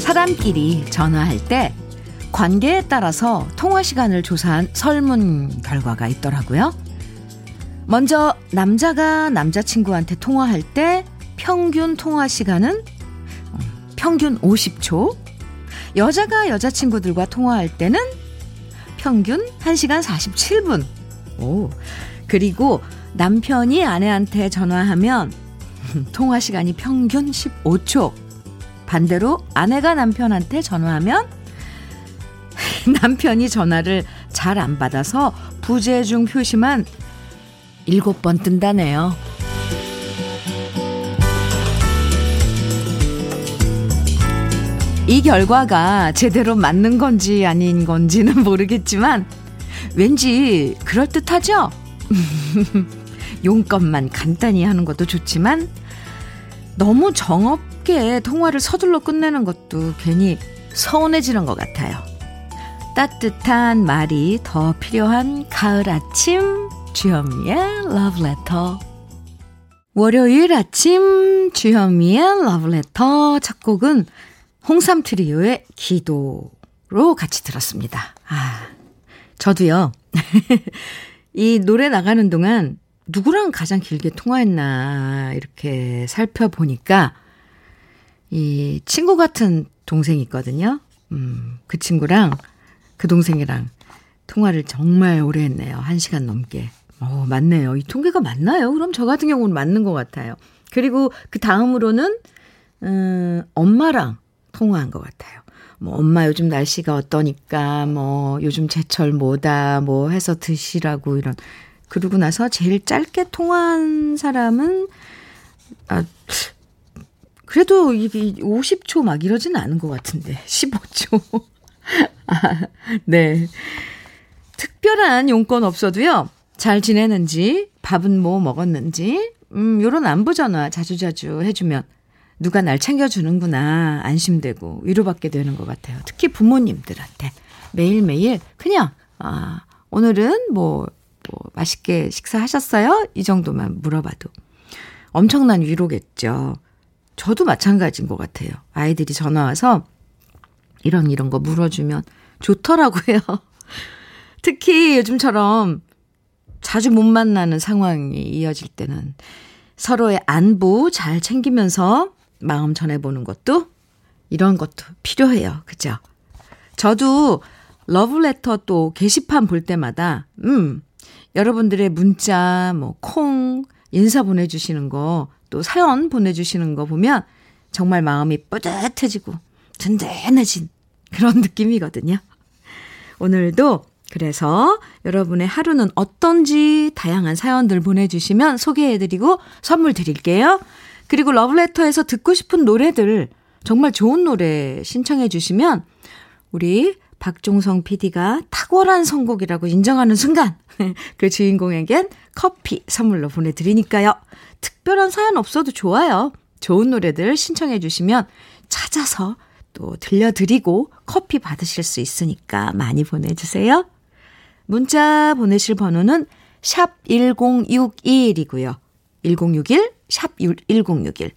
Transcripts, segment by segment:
사람끼리 전화할 때 관계에 따라서 통화 시간을 조사한 설문 결과가 있더라고요. 먼저 남자가 남자친구한테 통화할 때 평균 통화 시간은 어, 평균 50초. 여자가 여자친구들과 통화할 때는 평균 1시간 47분. 오. 그리고 남편이 아내한테 전화하면 통화 시간이 평균 15초. 반대로 아내가 남편한테 전화하면 남편이 전화를 잘 안 받아서 부재중 표시만 7번 뜬다네요. 이 결과가 제대로 맞는 건지 아닌 건지는 모르겠지만 왠지 그럴듯하죠? 용건만 간단히 하는 것도 좋지만 너무 정없게 통화를 서둘러 끝내는 것도 괜히 서운해지는 것 같아요. 따뜻한 말이 더 필요한 가을 아침 주현미의 Love Letter 월요일 아침 주현미의 Love Letter 첫 곡은 홍삼 트리오의 기도로 같이 들었습니다. 아, 저도요. 이 노래 나가는 동안 누구랑 가장 길게 통화했나 이렇게 살펴보니까 이 친구 같은 동생이 있거든요. 음, 그 친구랑 그 동생이랑 통화를 정말 오래 했네요. 한 시간 넘게. 어, 맞네요. 이 통계가 맞나요? 그럼 저 같은 경우는 맞는 것 같아요. 그리고 그 다음으로는, 음, 엄마랑 통화한 것 같아요. 뭐, 엄마 요즘 날씨가 어떠니까, 뭐, 요즘 제철 뭐다, 뭐 해서 드시라고 이런. 그러고 나서 제일 짧게 통화한 사람은, 아, 그래도 이게 50초 막 이러지는 않은 것 같은데. 15초. 아, 네. 특별한 용건 없어도요. 잘 지내는지, 밥은 뭐 먹었는지, 음, 요런 안부 전화 자주자주 해주면 누가 날 챙겨주는구나 안심되고 위로받게 되는 것 같아요. 특히 부모님들한테 매일매일 그냥, 아, 오늘은 뭐, 뭐, 맛있게 식사하셨어요? 이 정도만 물어봐도 엄청난 위로겠죠. 저도 마찬가지인 것 같아요. 아이들이 전화 와서 이런 이런 거 물어주면 좋더라고요. 특히 요즘처럼 자주 못 만나는 상황이 이어질 때는 서로의 안부 잘 챙기면서 마음 전해보는 것도 이런 것도 필요해요. 그죠? 저도 러브레터 또 게시판 볼 때마다, 음, 여러분들의 문자, 뭐, 콩, 인사 보내주시는 거, 또 사연 보내주시는 거 보면 정말 마음이 뿌듯해지고 든든해진 그런 느낌이거든요. 오늘도 그래서 여러분의 하루는 어떤지 다양한 사연들 보내주시면 소개해드리고 선물 드릴게요. 그리고 러브레터에서 듣고 싶은 노래들 정말 좋은 노래 신청해 주시면 우리 박종성 PD가 탁월한 선곡이라고 인정하는 순간 그 주인공에겐 커피 선물로 보내드리니까요. 특별한 사연 없어도 좋아요. 좋은 노래들 신청해 주시면 찾아서 또 들려드리고 커피 받으실 수 있으니까 많이 보내주세요. 문자 보내실 번호는 샵 1061이고요. 1061, 샵 1061.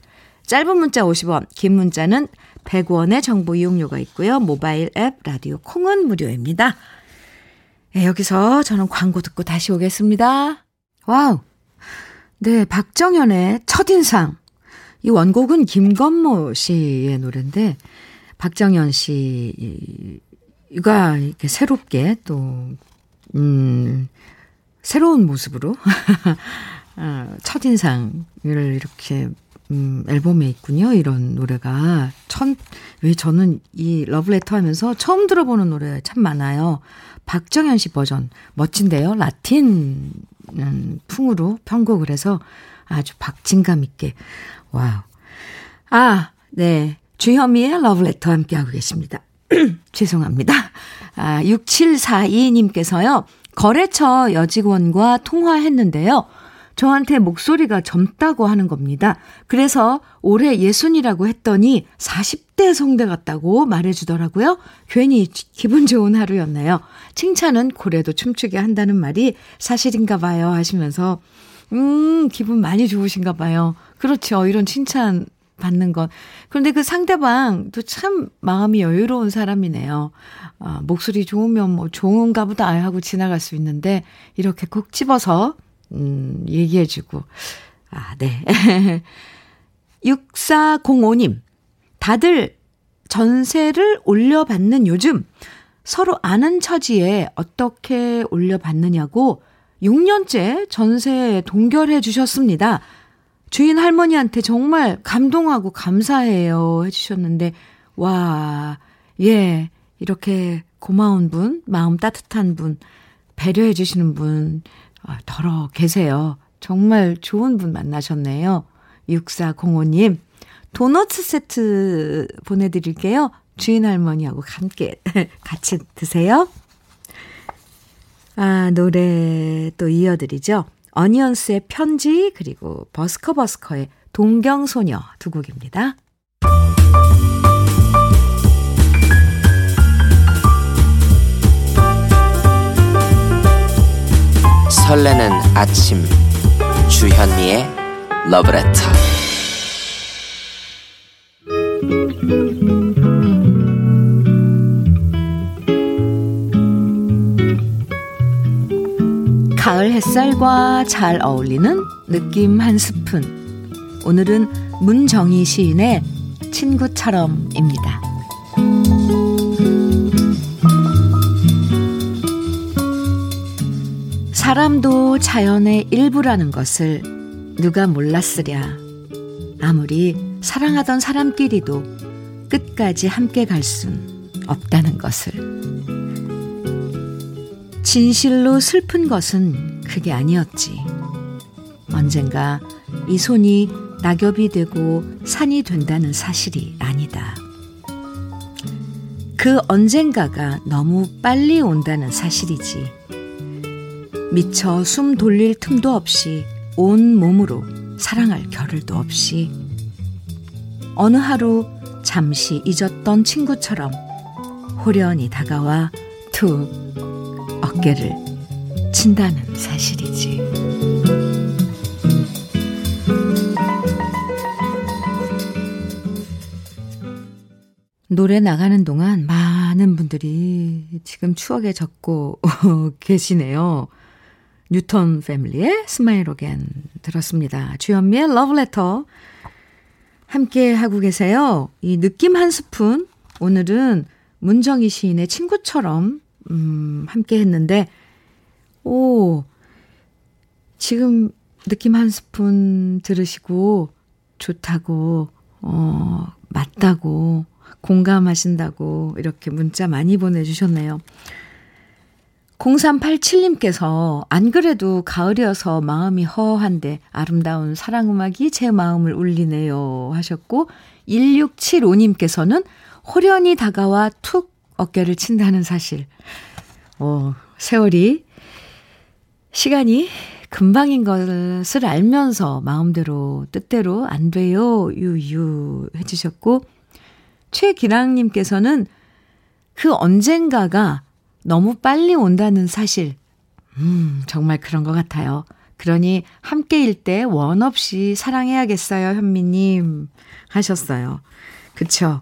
짧은 문자 50원, 긴 문자는 100원의 정보 이용료가 있고요. 모바일 앱, 라디오 콩은 무료입니다. 네, 여기서 저는 광고 듣고 다시 오겠습니다. wow. 네, 박정현의 첫인상. 이 원곡은 김건모 씨의 노래인데, 박정현 씨가 이렇게 새롭게 또 음, 새로운 모습으로 어, 첫인상을 이렇게 음, 앨범에 있군요. 이런 노래가. 천, 왜 저는 이 러브레터 하면서 처음 들어보는 노래 참 많아요. 박정현 씨 버전. 멋진데요. 라틴 음, 풍으로 편곡을 해서 아주 박진감 있게. wow. 아, 네. 주현미의 러브레터 함께하고 계십니다. 죄송합니다. 아, 6742님께서요, 거래처 여직원과 통화했는데요. 저한테 목소리가 젊다고 하는 겁니다. 그래서 올해 예순이라고 했더니 40대 성대 같다고 말해주더라고요. 괜히 기분 좋은 하루였나요? 칭찬은 고래도 춤추게 한다는 말이 사실인가 봐요 하시면서 음 기분 많이 좋으신가 봐요. 그렇죠. 이런 칭찬 받는 것. 그런데 그 상대방도 참 마음이 여유로운 사람이네요. 아, 목소리 좋으면 뭐 좋은가 보다 하고 지나갈 수 있는데 이렇게 콕 집어서 음, 얘기해 주고. 아, 네. 6405님. 다들 전세를 올려받는 요즘 서로 아는 처지에 어떻게 올려받느냐고 6년째 전세 동결해 주셨습니다. 주인 할머니한테 정말 감동하고 감사해요 해주셨는데, 와, 예, 이렇게 고마운 분, 마음 따뜻한 분, 배려해 주시는 분, 아, 덜어 계세요. 정말 좋은 분 만나셨네요. 6405님, 도너츠 세트 보내드릴게요. 주인 할머니하고 함께 같이 드세요. 아, 노래 또 이어드리죠. 어니언스의 편지, 그리고 버스커버스커의 동경소녀 두 곡입니다. 설레는 아침 주현미의 러브레터 햇살과 잘 어울리는 느낌 한 스푼. 오늘은 문정희 시인의 친구처럼입니다. 사람도 자연의 일부라는 것을 누가 몰랐으랴. 아무리 사랑하던 사람끼리도 끝까지 함께 갈 순 없다는 것을. 진실로 슬픈 것은 그게 아니었지. 언젠가 이 손이 낙엽이 되고 산이 된다는 사실이 아니다. 그 언젠가가 너무 빨리 온다는 사실이지. 미처 숨 돌릴 틈도 없이 온 몸으로 사랑할 겨를도 없이 어느 하루 잠시 잊었던 친구처럼 홀연히 다가와 툭 어깨를 친다는 사실이지. 노래 나가는 동안 많은 분들이 지금 추억에 젖고 계시네요. Newton Family의 Smile Again 들었습니다. 주현미의 러브레터 함께 하고 계세요. 이 느낌 한 스푼 오늘은 문정희 시인의 친구처럼 음, 함께 했는데 오 지금 느낌 한 스푼 들으시고 좋다고 어 맞다고 공감하신다고 이렇게 문자 많이 보내주셨네요. 0387님께서 안 그래도 가을이어서 마음이 허한데 아름다운 사랑음악이 제 마음을 울리네요 하셨고 1675님께서는 호련히 다가와 툭 어깨를 친다는 사실. 어, 세월이 시간이 금방인 것을 알면서 마음대로 뜻대로 안 돼요 유유 해주셨고 최기랑님께서는 그 언젠가가 너무 빨리 온다는 사실. 음, 정말 그런 것 같아요. 그러니 함께일 때 원 없이 사랑해야겠어요, 현미님. 하셨어요. 그쵸?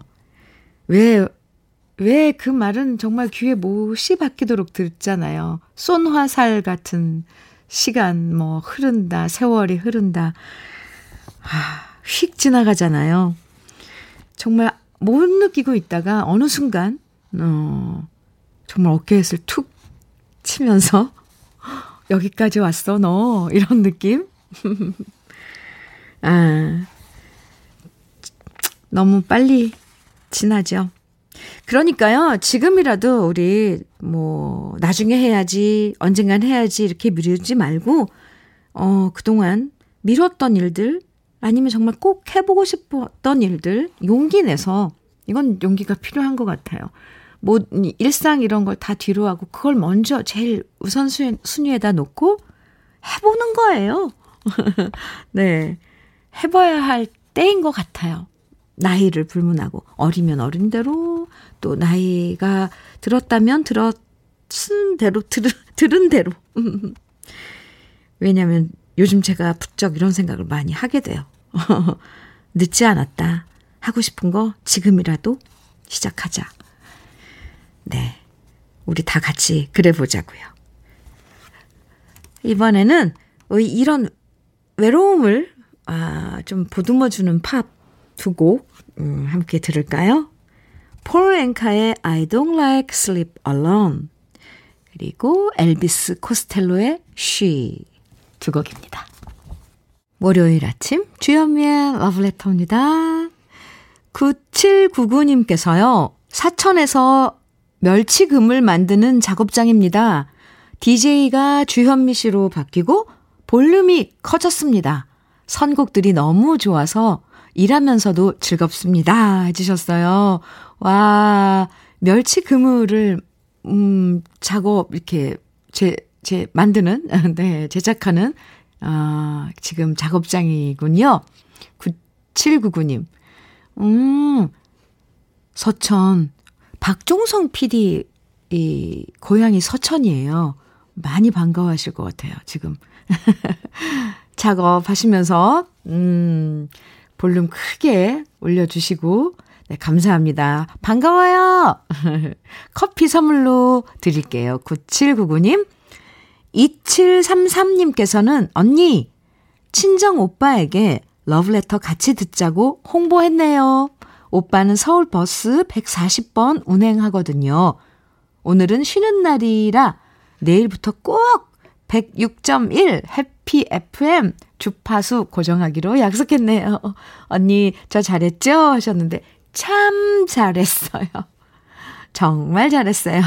왜, 왜 그 말은 정말 귀에 못이 박히도록 듣잖아요. 쏜화살 같은 시간, 뭐, 흐른다, 세월이 흐른다. 아, 휙 지나가잖아요. 정말 못 느끼고 있다가 어느 순간, 어, 정말 어깨에서 툭 치면서 여기까지 왔어, 너. 이런 느낌? 아, 너무 빨리 지나죠. 그러니까요, 지금이라도 우리, 뭐, 나중에 해야지, 언젠간 해야지, 이렇게 미루지 말고, 어, 그동안 미뤘던 일들, 아니면 정말 꼭 해보고 싶었던 일들, 용기 내서, 이건 용기가 필요한 것 같아요. 뭐 일상 이런 걸 다 뒤로 하고 그걸 먼저 제일 우선순위에다 놓고 해보는 거예요. 네. 해봐야 할 때인 것 같아요. 나이를 불문하고 어리면 어린 대로 또 나이가 들었다면 들었은 대로 들, 들은 대로 왜냐하면 요즘 제가 부쩍 이런 생각을 많이 하게 돼요. 늦지 않았다. 하고 싶은 거 지금이라도 시작하자. 네. 우리 다 같이 그래 보자고요. 이번에는 이런 외로움을 아, 좀 보듬어 주는 팝 두 곡, 음, 함께 들을까요? 폴 앵카의 I don't like sleep alone. 그리고 엘비스 코스텔로의 She. 두 곡입니다. 월요일 아침, 주현미의 러브레터입니다. 9799님께서요, 사천에서 멸치금을 만드는 작업장입니다. DJ가 주현미 씨로 바뀌고 볼륨이 커졌습니다. 선곡들이 너무 좋아서 일하면서도 즐겁습니다. 해주셨어요. 와, 멸치 그물을, 음, 작업, 이렇게, 제, 제, 만드는, 네, 제작하는, 아, 지금 작업장이군요. 9799님. 음, 서천. 박종성 PD, 이, 고향이 서천이에요. 많이 반가워하실 것 같아요, 지금. 작업하시면서, 음, 볼륨 크게 올려주시고, 네, 감사합니다. 반가워요! 커피 선물로 드릴게요. 9799님. 2733님께서는, 언니, 친정 오빠에게 러브레터 같이 듣자고 홍보했네요. 오빠는 서울 버스 140번 운행하거든요. 오늘은 쉬는 날이라 내일부터 꼭 106.1 해피 FM 주파수 고정하기로 약속했네요. 언니, 저 잘했죠? 하셨는데, 참 잘했어요. 정말 잘했어요.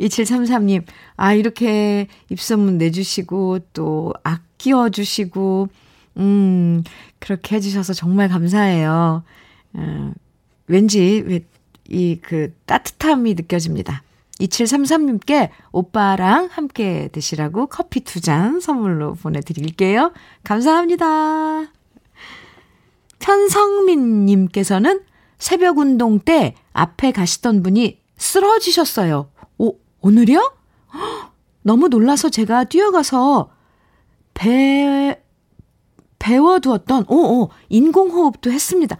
2733님, 아, 이렇게 입소문 내주시고, 또 아끼워주시고, 음, 그렇게 해주셔서 정말 감사해요. 어, 왠지, 이, 그, 따뜻함이 느껴집니다. 2733님께 오빠랑 함께 드시라고 커피 두 잔 선물로 보내드릴게요. 감사합니다. 편성민님께서는 새벽 운동 때 앞에 가시던 분이 쓰러지셨어요. 오, 오늘이요? 너무 놀라서 제가 뛰어가서 배, 배워두었던, 오, 오, 인공호흡도 했습니다.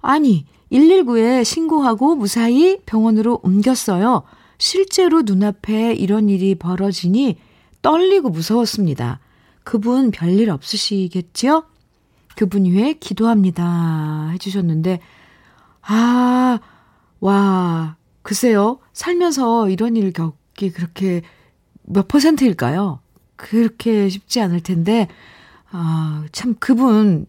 아니, 119에 신고하고 무사히 병원으로 옮겼어요. 실제로 눈앞에 이런 일이 벌어지니 떨리고 무서웠습니다. 그분 별일 없으시겠지요? 그분 위해 기도합니다. 해주셨는데, 아, 와, 글쎄요. 살면서 이런 일 겪기 그렇게 몇 퍼센트일까요? 그렇게 쉽지 않을 텐데, 아, 참, 그분,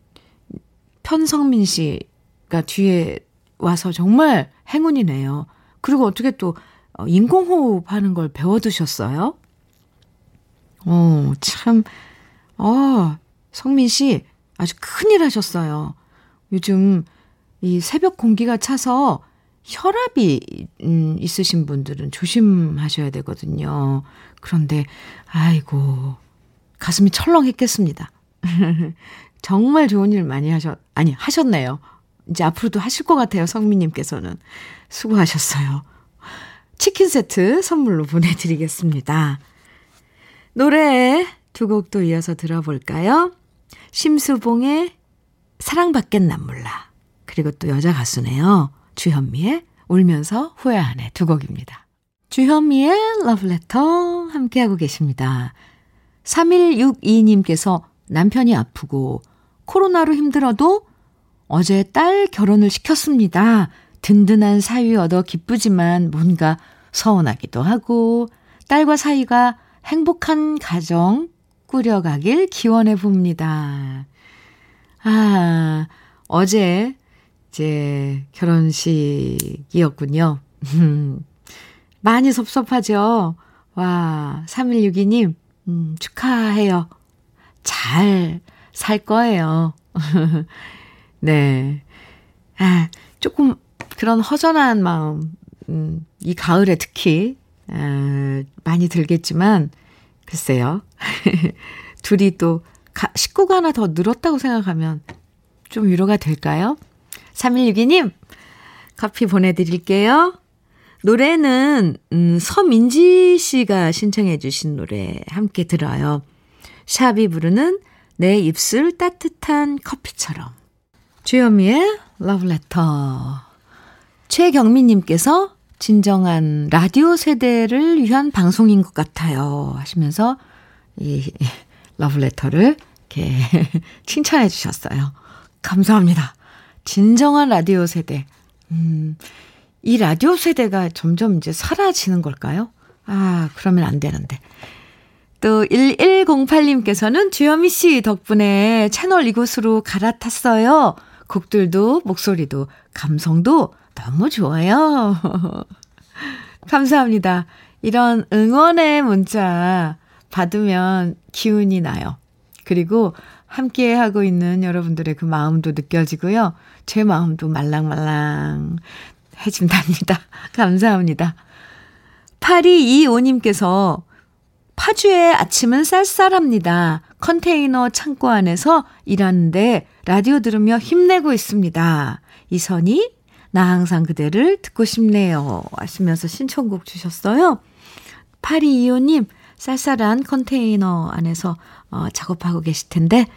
편성민 씨가 뒤에 와서 정말 행운이네요. 그리고 어떻게 또 어, 인공호흡 하는 걸 배워두셨어요? 어, 참, 어, 성민 씨, 아주 큰일 하셨어요. 요즘 이 새벽 공기가 차서 혈압이 음, 있으신 분들은 조심하셔야 되거든요. 그런데, 아이고, 가슴이 철렁했겠습니다. 정말 좋은 일 많이 하셨, 아니, 하셨네요. 이제 앞으로도 하실 것 같아요, 성민님께서는. 수고하셨어요. 치킨 세트 선물로 보내드리겠습니다. 노래 두 곡도 이어서 들어볼까요? 심수봉의 사랑받겠 난 몰라. 그리고 또 여자 가수네요. 주현미의 울면서 후회하네 두 곡입니다. 주현미의 러브레터 함께하고 계십니다. 3162님께서 남편이 아프고 코로나로 힘들어도 어제 딸 결혼을 시켰습니다. 든든한 사위 얻어 기쁘지만 뭔가 서운하기도 하고 딸과 사이가 행복한 가정 꾸려가길 기원해 봅니다. 아, 어제 제 결혼식이었군요. 많이 섭섭하죠? 와, 3162님, 음, 축하해요. 잘 살 거예요. 네. 아, 조금 그런 허전한 마음, 음, 이 가을에 특히, 아, 많이 들겠지만, 글쎄요. 둘이 또 가, 식구가 하나 더 늘었다고 생각하면 좀 위로가 될까요? 3162님, 커피 보내드릴게요. 노래는, 음, 서민지 씨가 신청해주신 노래 함께 들어요. 샵이 부르는 내 입술 따뜻한 커피처럼. 주현미의 러브레터. 최경민님께서 진정한 라디오 세대를 위한 방송인 것 같아요. 하시면서 이 러브레터를 이렇게 칭찬해 주셨어요. 감사합니다. 진정한 라디오 세대. 음, 이 라디오 세대가 점점 이제 사라지는 걸까요? 아, 그러면 안 되는데. 또 1108님께서는 주현미 씨 덕분에 채널 이곳으로 갈아탔어요. 곡들도 목소리도 감성도 너무 좋아요. 감사합니다. 이런 응원의 문자 받으면 기운이 나요. 그리고 함께 하고 있는 여러분들의 그 마음도 느껴지고요. 제 마음도 말랑말랑 해진답니다. 감사합니다. 8225님께서 파주의 아침은 쌀쌀합니다. 컨테이너 창고 안에서 일하는데 라디오 들으며 힘내고 있습니다. 이선이 나 항상 그대를 듣고 싶네요. 하시면서 신청곡 주셨어요. 8225님, 쌀쌀한 컨테이너 안에서 어, 작업하고 계실 텐데,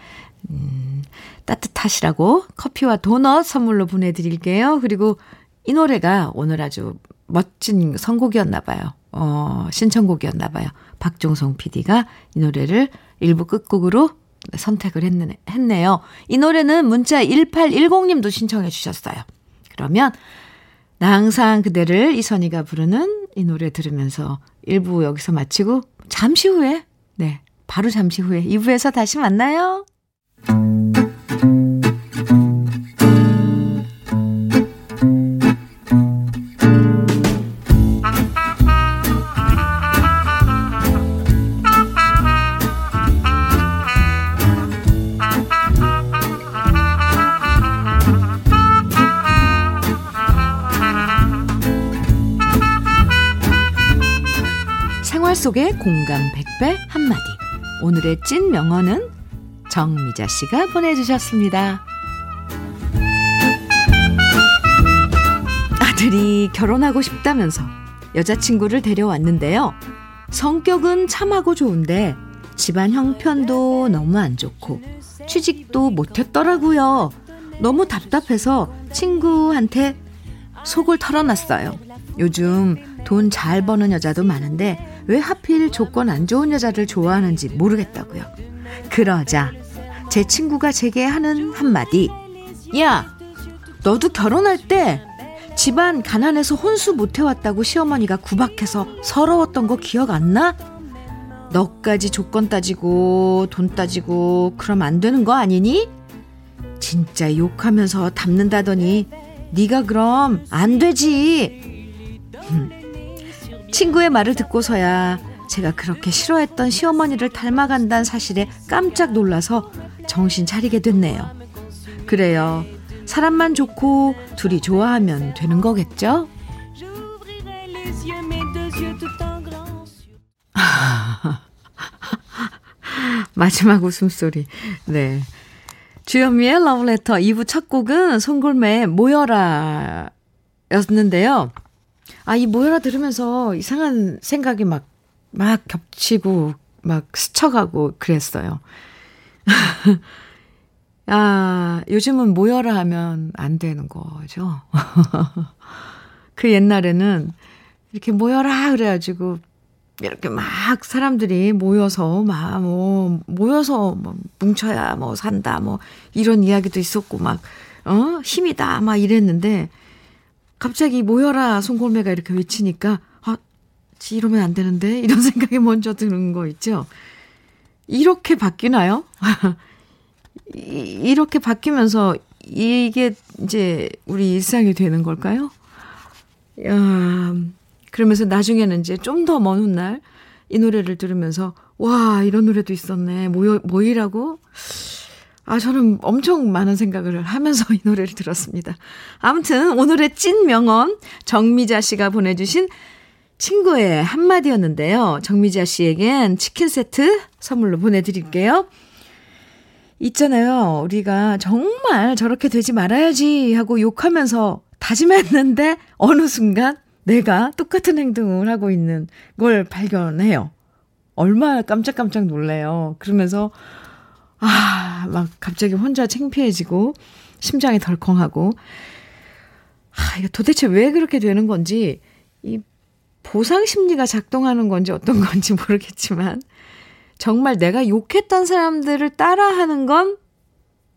음, 따뜻하시라고 커피와 도넛 선물로 보내드릴게요. 그리고 이 노래가 오늘 아주 멋진 선곡이었나 봐요. 어, 신청곡이었나 봐요. 박종성 PD가 이 노래를 일부 끝곡으로 선택을 했네, 했네요. 이 노래는 문자 1810님도 신청해 주셨어요. 그러면 나 항상 그대를 이선희가 부르는 이 노래 들으면서 1부 여기서 마치고 잠시 후에 네 바로 잠시 후에 2부에서 다시 만나요. 속의 공감 100배 한마디. 오늘의 찐 명언은 정미자 씨가 보내주셨습니다. 아들이 결혼하고 싶다면서 여자친구를 데려왔는데요. 성격은 참하고 좋은데 집안 형편도 너무 안 좋고 취직도 못했더라고요. 너무 답답해서 친구한테 속을 털어놨어요. 요즘 돈 잘 버는 여자도 많은데 왜 하필 조건 안 좋은 여자를 좋아하는지 모르겠다고요. 그러자 제 친구가 제게 하는 한마디. 야, 너도 결혼할 때 집안 가난해서 혼수 못 해왔다고 시어머니가 구박해서 서러웠던 거 기억 안 나? 너까지 조건 따지고 돈 따지고 그럼 안 되는 거 아니니? 진짜 욕하면서 담는다더니 네가 그럼 안 되지. 친구의 말을 듣고서야 제가 그렇게 싫어했던 시어머니를 닮아간다는 사실에 깜짝 놀라서 정신 차리게 됐네요. 그래요. 사람만 좋고 둘이 좋아하면 되는 거겠죠? 마지막 웃음소리. 네. 주현미의 러브레터 2부 첫 곡은 송골매의 모여라 였는데요. 아, 이 모여라 들으면서 이상한 생각이 막, 막 겹치고, 막 스쳐가고 그랬어요. 아, 요즘은 모여라 하면 안 되는 거죠. 그 옛날에는 이렇게 모여라 그래가지고 이렇게 막 사람들이 모여서 막 뭐 모여서 뭐 뭉쳐야 뭐 산다 뭐 이런 이야기도 있었고 막 어 힘이다 막 이랬는데 갑자기 모여라 송골매가 이렇게 외치니까 아 이러면 안 되는데 이런 생각이 먼저 드는 거 있죠. 이렇게 바뀌나요? 이렇게 바뀌면서 이게 이제 우리 일상이 되는 걸까요? 야, 그러면서 나중에는 이제 좀 더 먼 훗날 이 노래를 들으면서 와 이런 노래도 있었네 모여 모이라고 아, 저는 엄청 많은 생각을 하면서 이 노래를 들었습니다. 아무튼 오늘의 찐 명언 정미자 씨가 보내주신 친구의 한마디였는데요. 정미자 씨에겐 치킨 세트 선물로 보내드릴게요. 있잖아요. 우리가 정말 저렇게 되지 말아야지 하고 욕하면서 다짐했는데 어느 순간 내가 똑같은 행동을 하고 있는 걸 발견해요. 얼마나 깜짝깜짝 놀래요. 그러면서 아, 막 갑자기 혼자 창피해지고 심장이 덜컹하고 아, 이거 도대체 왜 그렇게 되는 건지 이 보상 심리가 작동하는 건지 어떤 건지 모르겠지만 정말 내가 욕했던 사람들을 따라하는 건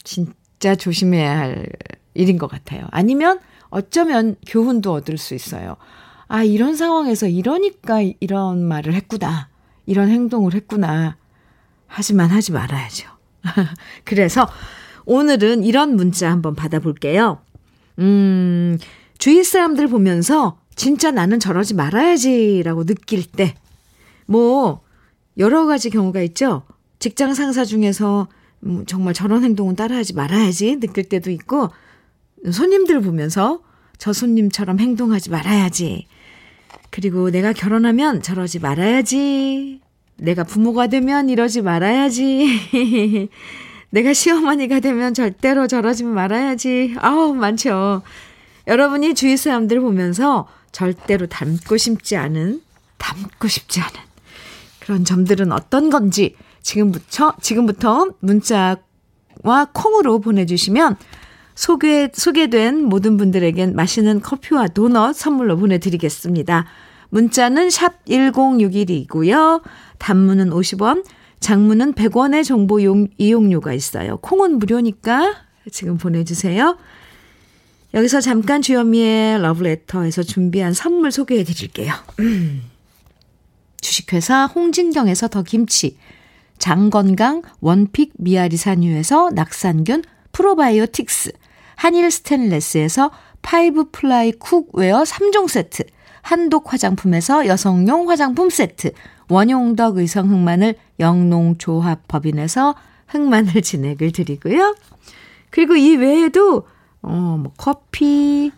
진짜 조심해야 할 일인 것 같아요. 아니면 어쩌면 교훈도 얻을 수 있어요. 아, 이런 상황에서 이러니까 이런 말을 했구나. 이런 행동을 했구나. 하지만 하지 말아야죠. 그래서 오늘은 이런 문자 한번 받아볼게요. 음, 주위 사람들 보면서 진짜 나는 저러지 말아야지라고 느낄 때, 뭐, 여러 가지 경우가 있죠. 직장 상사 중에서 음, 정말 저런 행동은 따라하지 말아야지 느낄 때도 있고, 손님들 보면서 저 손님처럼 행동하지 말아야지. 그리고 내가 결혼하면 저러지 말아야지. 내가 부모가 되면 이러지 말아야지. 내가 시어머니가 되면 절대로 저러지 말아야지. 아우, 많죠. 여러분이 주위 사람들 보면서 절대로 닮고 싶지 않은, 닮고 싶지 않은 그런 점들은 어떤 건지 지금부터, 지금부터 문자와 콩으로 보내주시면 소개, 소개된 모든 분들에겐 맛있는 커피와 도넛 선물로 보내드리겠습니다. 문자는 샵 1061이고요. 단문은 50원, 장문은 100원의 정보 용, 이용료가 있어요. 콩은 무료니까 지금 보내주세요. 여기서 잠깐 주현미의 러브레터에서 준비한 선물 소개해 드릴게요. 주식회사 홍진경에서 더 김치, 장건강 one pick 미야리산 유에서 낙산균 프로바이오틱스, 한일 스텐레스에서 five ply cookware 3종 세트, 한독 화장품에서 여성용 화장품 세트, 원용덕 의성 흑마늘 영농조합 법인에서 흑마늘 진액을 드리고요. 그리고 이 외에도 어, 뭐 커피,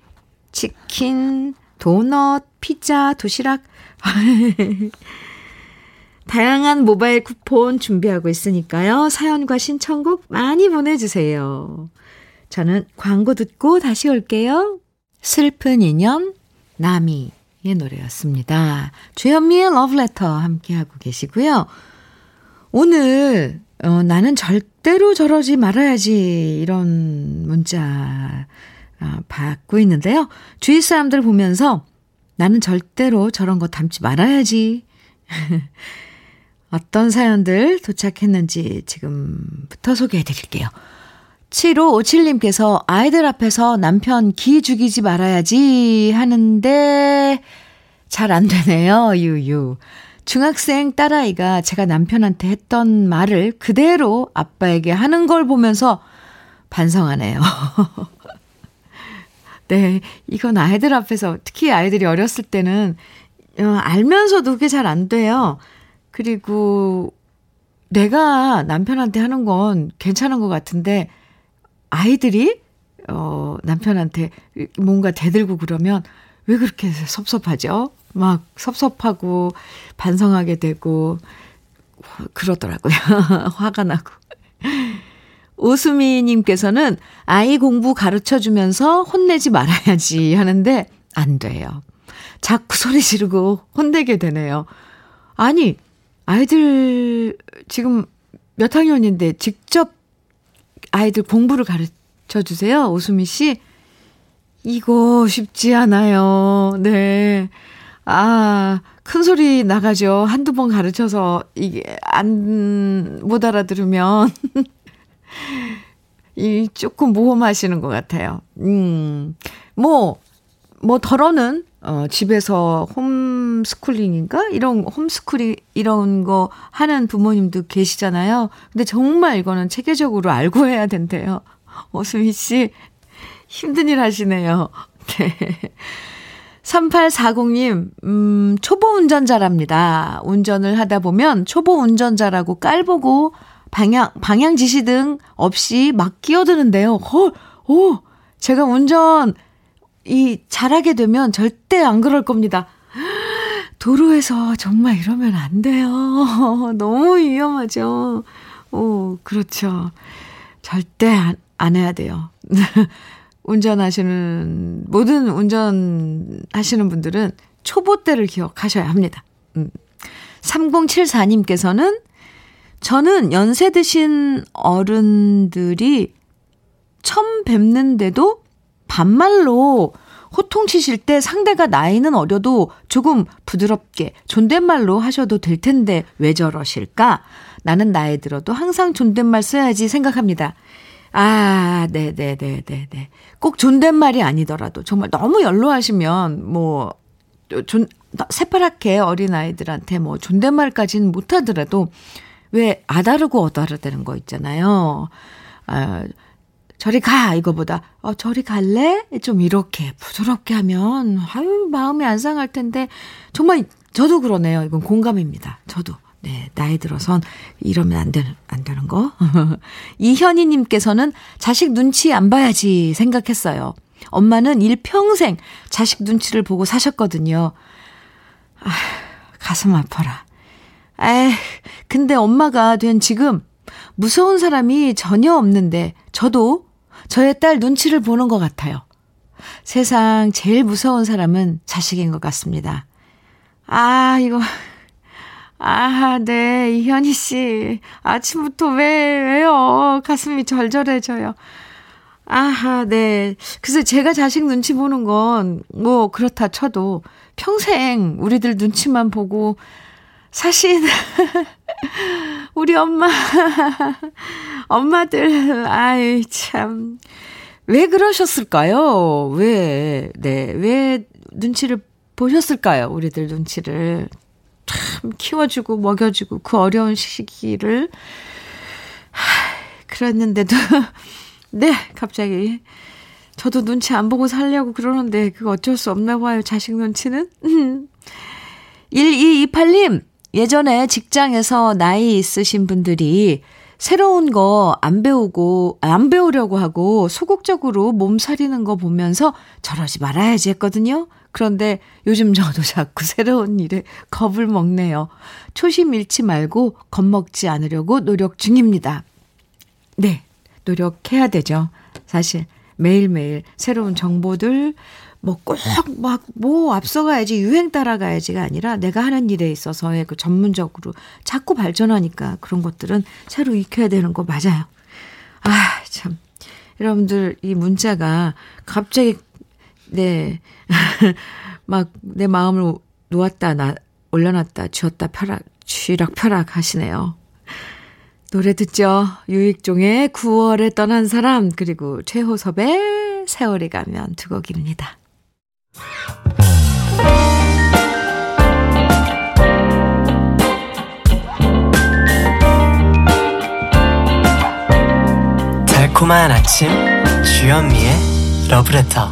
치킨, 도넛, 피자, 도시락 다양한 모바일 쿠폰 준비하고 있으니까요. 사연과 신청곡 많이 보내주세요. 저는 광고 듣고 다시 올게요. 슬픈 인연, 나미 의 노래였습니다. 주현미의 러브레터 함께하고 계시고요. 오늘, 어, 나는 절대로 저러지 말아야지. 이런 문자 어, 받고 있는데요. 주위 사람들 보면서 나는 절대로 저런 거 담지 말아야지. 어떤 사연들 도착했는지 지금부터 소개해 드릴게요. 7557님께서 아이들 앞에서 남편 기 죽이지 말아야지 하는데 잘 안 되네요. 유유. 중학생 딸아이가 제가 남편한테 했던 말을 그대로 아빠에게 하는 걸 보면서 반성하네요. 네, 이건 아이들 앞에서 특히 아이들이 어렸을 때는 어, 알면서도 그게 잘 안 돼요. 그리고 내가 남편한테 하는 건 괜찮은 것 같은데 아이들이 어 남편한테 뭔가 대들고 그러면 왜 그렇게 섭섭하죠? 막 섭섭하고 반성하게 되고 그러더라고요. 화가 나고. 오수미님께서는 아이 공부 가르쳐 주면서 혼내지 말아야지 하는데 안 돼요. 자꾸 소리 지르고 혼내게 되네요. 아니, 아이들 지금 몇 학년인데 직접 아이들 공부를 가르쳐 주세요. 오수미 씨. 이거 쉽지 않아요. 네. 아, 큰 소리 나가죠. 한두 번 가르쳐서 이게 안, 못 알아들으면. 이 조금 모험하시는 것 같아요. 음, 뭐, 뭐 덜어는 어, 집에서 홈스쿨링인가? 이런, 홈스쿨이, 이런 거 하는 부모님도 계시잖아요. 근데 정말 이거는 체계적으로 알고 해야 된대요. 오수미 씨, 힘든 일 하시네요. 네. 3840님, 음, 초보 운전자랍니다. 운전을 하다 보면 초보 운전자라고 깔보고 방향, 방향 지시 등 없이 막 끼어드는데요. 헐, 오, 제가 운전, 이, 잘하게 되면 절대 안 그럴 겁니다. 도로에서 정말 이러면 안 돼요. 너무 위험하죠. 오, 그렇죠. 절대 안, 안 해야 돼요. 운전하시는, 모든 운전하시는 분들은 초보 때를 기억하셔야 합니다. 음. 3074님께서는 저는 연세 드신 어른들이 처음 뵙는데도 반말로 호통치실 때 상대가 나이는 어려도 조금 부드럽게 존댓말로 하셔도 될 텐데 왜 저러실까? 나는 나이 들어도 항상 존댓말 써야지 생각합니다. 아, 네네네네네. 네, 네, 네, 꼭 존댓말이 아니더라도 정말 너무 연로하시면 뭐, 존, 새파랗게 어린아이들한테 뭐 존댓말까지는 못하더라도 왜 아다르고 어다르다는 거 있잖아요. 아, 저리 가 이거보다 어 저리 갈래? 좀 이렇게 부드럽게 하면 아유 마음이 안 상할 텐데 정말 저도 그러네요. 이건 공감입니다. 저도. 네, 나이 들어선 이러면 안 되는, 안 되는 거. 이현희님께서는 자식 눈치 안 봐야지 생각했어요. 엄마는 일평생 자식 눈치를 보고 사셨거든요. 아, 가슴 아파라. 에이, 근데 엄마가 된 지금 무서운 사람이 전혀 없는데 저도 저의 딸 눈치를 보는 것 같아요. 세상 제일 무서운 사람은 자식인 것 같습니다. 아, 이거. 아, 네, 이현희 씨. 아침부터 왜, 왜요? 가슴이 절절해져요. 아하, 네. 그래서 제가 자식 눈치 보는 건, 뭐, 그렇다 쳐도 평생 우리들 눈치만 보고 사실, 우리 엄마, 엄마들, 아이, 참. 왜 그러셨을까요? 왜, 네, 왜 눈치를 보셨을까요? 우리들 눈치를. 참, 키워주고, 먹여주고, 그 어려운 시기를. 하, 그랬는데도, 네, 갑자기. 저도 눈치 안 보고 살려고 그러는데, 그거 어쩔 수 없나 봐요, 자식 눈치는. 1228님, 예전에 직장에서 나이 있으신 분들이 새로운 거 안 배우고, 안 배우려고 하고 소극적으로 몸살리는 거 보면서 저러지 말아야지 했거든요. 그런데 요즘 저도 자꾸 새로운 일에 겁을 먹네요. 초심 잃지 말고 겁먹지 않으려고 노력 중입니다. 네, 노력해야 되죠. 사실 매일매일 새로운 정보들, 뭐꼭막 뭐 앞서가야지 유행 따라가야지가 아니라 내가 하는 일에 있어서의 그 전문적으로 자꾸 발전하니까 그런 것들은 새로 익혀야 되는 거 맞아요. 아, 참. 여러분들 이 문자가 갑자기 네. 막 내 마음을 놓았다 나 올려놨다 쥐었다 펴락 쥐락 펴락 하시네요. 노래 듣죠. 유익종의 9월에 떠난 사람 그리고 최호섭의 세월이 가면 두 곡입니다. 달콤한 아침 주현미의 러브레터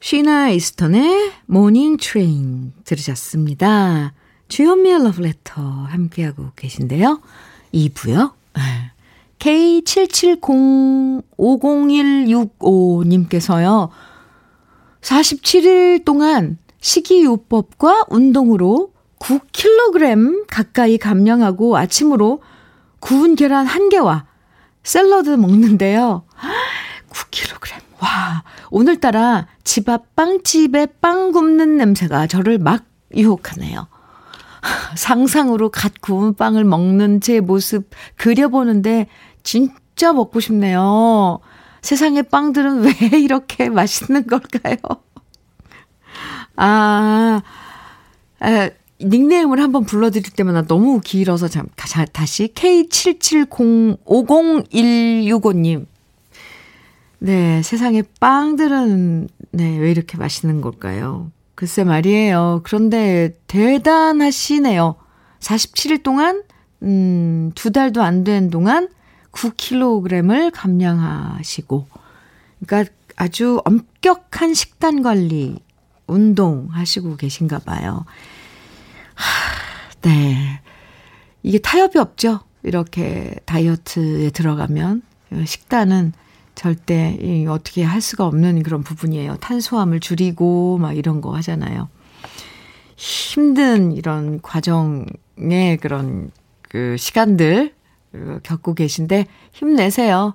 Sheena Easton의 Morning Train 들으셨습니다. 주현미의 러브레터 함께하고 계신데요. 2부요. K77050165님께서요. 47일 동안 식이요법과 운동으로 9kg 가까이 감량하고 아침으로 구운 계란 1개와 샐러드 먹는데요. 9kg. 와, 오늘따라 집 앞 빵집에 빵 굽는 냄새가 저를 막 유혹하네요. 상상으로 갓 구운 빵을 먹는 제 모습 그려보는데 진짜 먹고 싶네요. 세상의 빵들은 왜 이렇게 맛있는 걸까요? 아, 에, 닉네임을 한번 불러드릴 때마다 너무 길어서 잠, 다시 K77050165님. 네, 세상의 빵들은, 네, 왜 이렇게 맛있는 걸까요? 글쎄 말이에요. 그런데 대단하시네요. 47일 동안, 음, 두 달도 안 된 동안 9kg을 감량하시고, 그러니까 아주 엄격한 식단 관리, 운동 하시고 계신가 봐요. 하, 네. 이게 타협이 없죠. 이렇게 다이어트에 들어가면. 식단은 절대 어떻게 할 수가 없는 그런 부분이에요. 탄수화물 줄이고 막 이런 거 하잖아요. 힘든 이런 과정의 그런 그 시간들 겪고 계신데 힘내세요.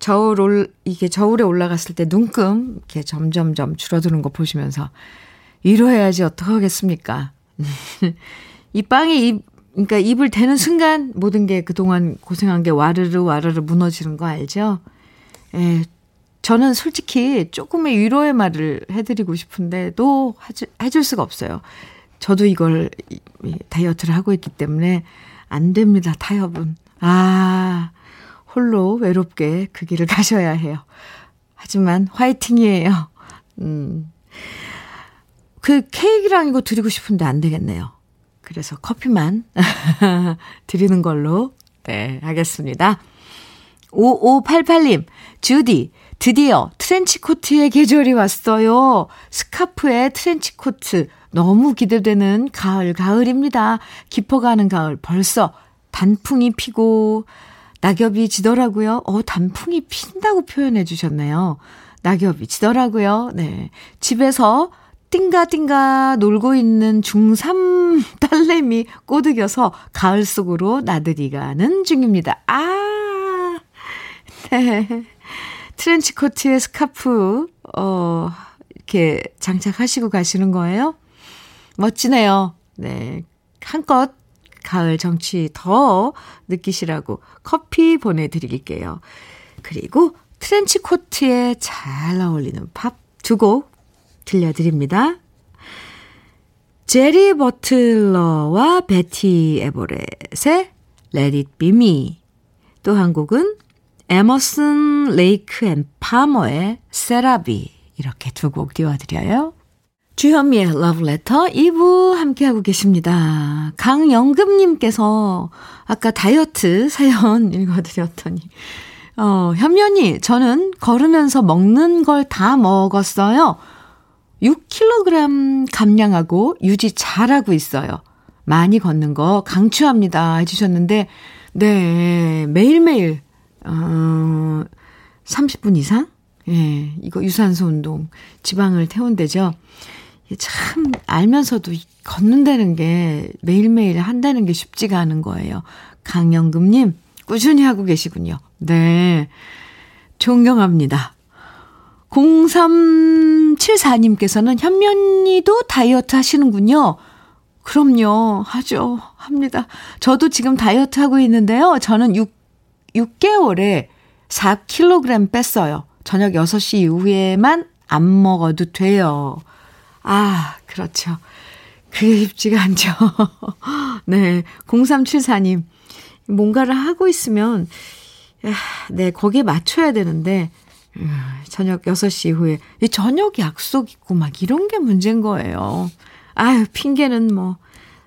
저울 올, 이게 저울에 올라갔을 때 눈금 이렇게 점점점 줄어드는 거 보시면서 위로해야지 어떡하겠습니까? 이 빵에 입, 그러니까 입을 대는 순간 모든 게 그동안 고생한 게 와르르 와르르 무너지는 거 알죠? 예, 저는 솔직히 조금의 위로의 말을 해드리고 싶은데도 해줄 수가 없어요. 저도 이걸 다이어트를 하고 있기 때문에 안 됩니다, 타협은. 아, 홀로 외롭게 그 길을 가셔야 해요. 하지만 화이팅이에요. 음. 그 케이크랑 이거 드리고 싶은데 안 되겠네요. 그래서 커피만 드리는 걸로 네, 하겠습니다. 5588님, 주디, 드디어 트렌치코트의 계절이 왔어요. 스카프에 트렌치코트. 너무 기대되는 가을, 가을입니다. 깊어가는 가을. 벌써 단풍이 피고, 낙엽이 지더라고요. 어, 단풍이 핀다고 표현해 주셨네요. 낙엽이 지더라고요. 네. 집에서 띵가띵가 놀고 있는 중3 딸내미 꼬드겨서 가을 속으로 나들이 가는 중입니다. 아, 네. 트렌치 코트에 스카프, 어, 이렇게 장착하시고 가시는 거예요? 멋지네요. 네. 한껏 가을 정취 더 느끼시라고 커피 보내드릴게요. 그리고 트렌치 코트에 잘 어울리는 팝 두 곡 들려드립니다. 제리 버틀러와 베티 에버렛의 Let It Be Me 또 한 곡은 Emerson Lake and Palmer의 C'est La Vie 이렇게 두 곡 띄워드려요. 주현미의 러브레터 2부 함께하고 계십니다. 강영금님께서 아까 다이어트 사연 읽어드렸더니 어, 현면이 저는 걸으면서 먹는 걸 다 먹었어요. 6kg 감량하고 유지 잘하고 있어요. 많이 걷는 거 강추합니다. 해주셨는데, 네, 매일매일, 어, 30분 이상? 예, 이거 유산소 운동, 지방을 태운대죠. 참, 알면서도 걷는다는 게 매일매일 한다는 게 쉽지가 않은 거예요. 강영금님, 꾸준히 하고 계시군요. 네. 존경합니다. 0374님께서는 현면이도 다이어트 하시는군요. 그럼요. 하죠. 합니다. 저도 지금 다이어트 하고 있는데요. 저는 6, 6개월에 4kg 뺐어요. 저녁 6시 이후에만 안 먹어도 돼요. 아, 그렇죠. 그게 쉽지가 않죠. 네. 0374님. 뭔가를 하고 있으면, 네, 거기에 맞춰야 되는데, 음, 저녁 6시 이후에 저녁 약속 있고 막 이런 게 문제인 거예요. 아유, 핑계는 뭐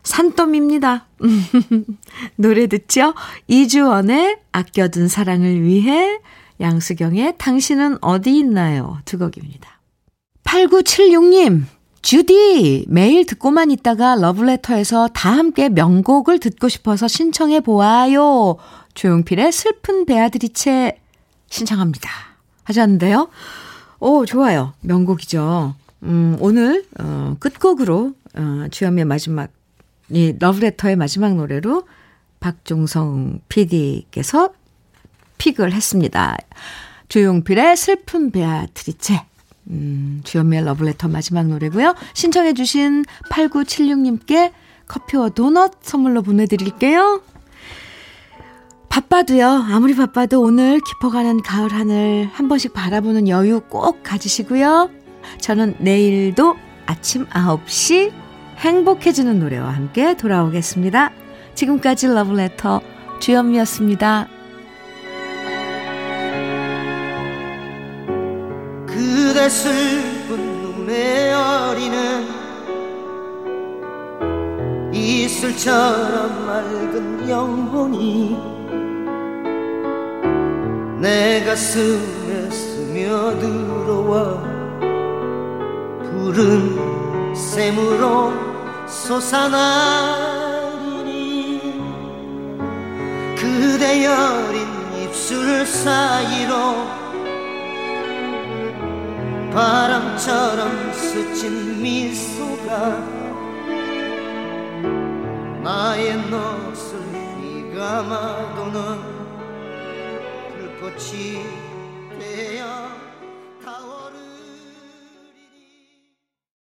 산더미입니다. 노래 듣죠? 이주원의 아껴둔 사랑을 위해 양수경의 당신은 어디 있나요? 두 곡입니다. 8976님, 주디, 매일 듣고만 있다가 러브레터에서 다 함께 명곡을 듣고 싶어서 신청해 보아요. 조용필의 슬픈 배아드리채 신청합니다. 하셨는데요. 오, 좋아요. 명곡이죠. 음, 오늘, 어, 끝곡으로, 어, 주현미의 마지막, 이 러브레터의 마지막 노래로 박종성 PD께서 픽을 했습니다. 조용필의 슬픈 베아트리체. 음, 주현미의 러브레터 마지막 노래고요. 신청해 주신 8976님께 커피와 도넛 선물로 보내드릴게요. 바빠도요, 아무리 바빠도 오늘 깊어가는 가을 하늘 한 번씩 바라보는 여유 꼭 가지시고요. 저는 내일도 아침 9시 행복해지는 노래와 함께 돌아오겠습니다. 지금까지 러브레터 주현미였습니다. 그대 슬픈 눈에 어리는 이슬처럼 맑은 영혼이 내 가슴에 스며들어와 푸른 샘으로 솟아나리니 그대 여린 입술 사이로 바람처럼 스친 미소가 나의 넛을 감아도는 불꽃이 되어